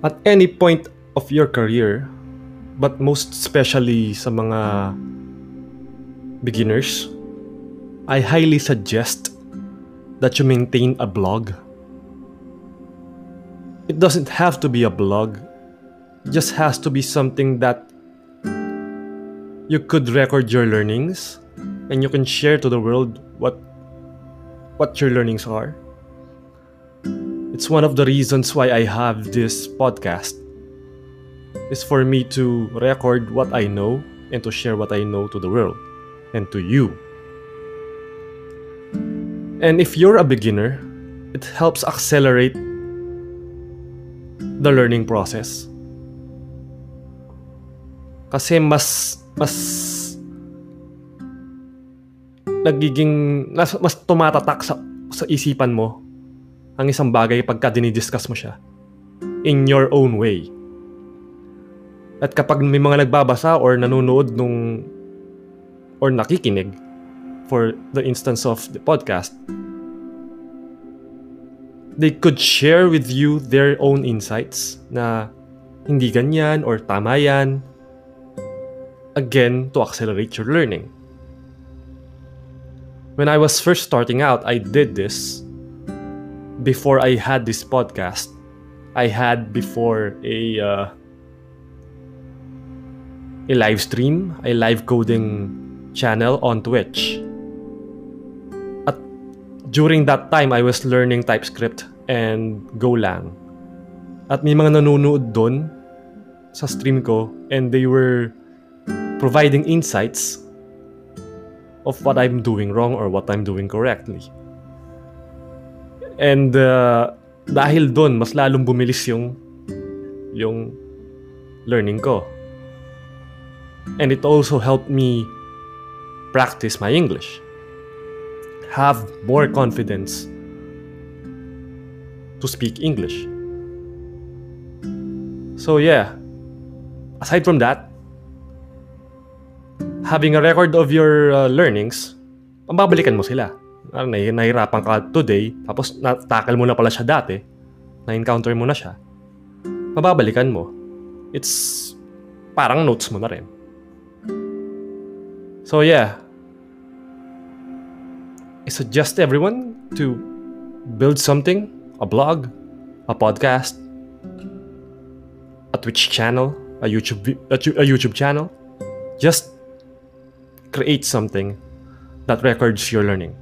At any point of your career, but most especially sa mga beginners, I highly suggest that you maintain a blog. It doesn't have to be a blog. It just has to be something that you could record your learnings and you can share to the world what what your learnings are. It's one of the reasons why I have this podcast. Is for me to record what I know and to share what I know to the world and to you. And if you're a beginner, it helps accelerate the learning process. Kasi mas mas nagiging mas, mas tumatatak sa sa isipan mo ang isang bagay pagka dinidiscuss mo siya in your own way. At kapag may mga nagbabasa or nanonood nung or nakikinig for the instance of the podcast, they could share with you their own insights na hindi ganyan or tama yan. Again, to accelerate your learning. When I was first starting out, I did this before I had this podcast, I had before a uh, a live stream, a live coding channel on Twitch. At during that time, I was learning TypeScript and Golang. At may mga nanonood doon sa stream ko and they were providing insights of what I'm doing wrong or what I'm doing correctly. And uh, dahil doon, mas lalong bumilis yung yung learning ko. And it also helped me practice my English. Have more confidence to speak English. So yeah, aside from that, having a record of your uh, learnings, pambabalikan mo sila ah, nahi- nahirapan ka today, tapos na-tackle mo na pala siya dati, na-encounter mo na siya, mababalikan mo. It's parang notes mo na rin. So yeah, I suggest everyone to build something, a blog, a podcast, a Twitch channel, a YouTube a, a YouTube channel. Just create something that records your learning.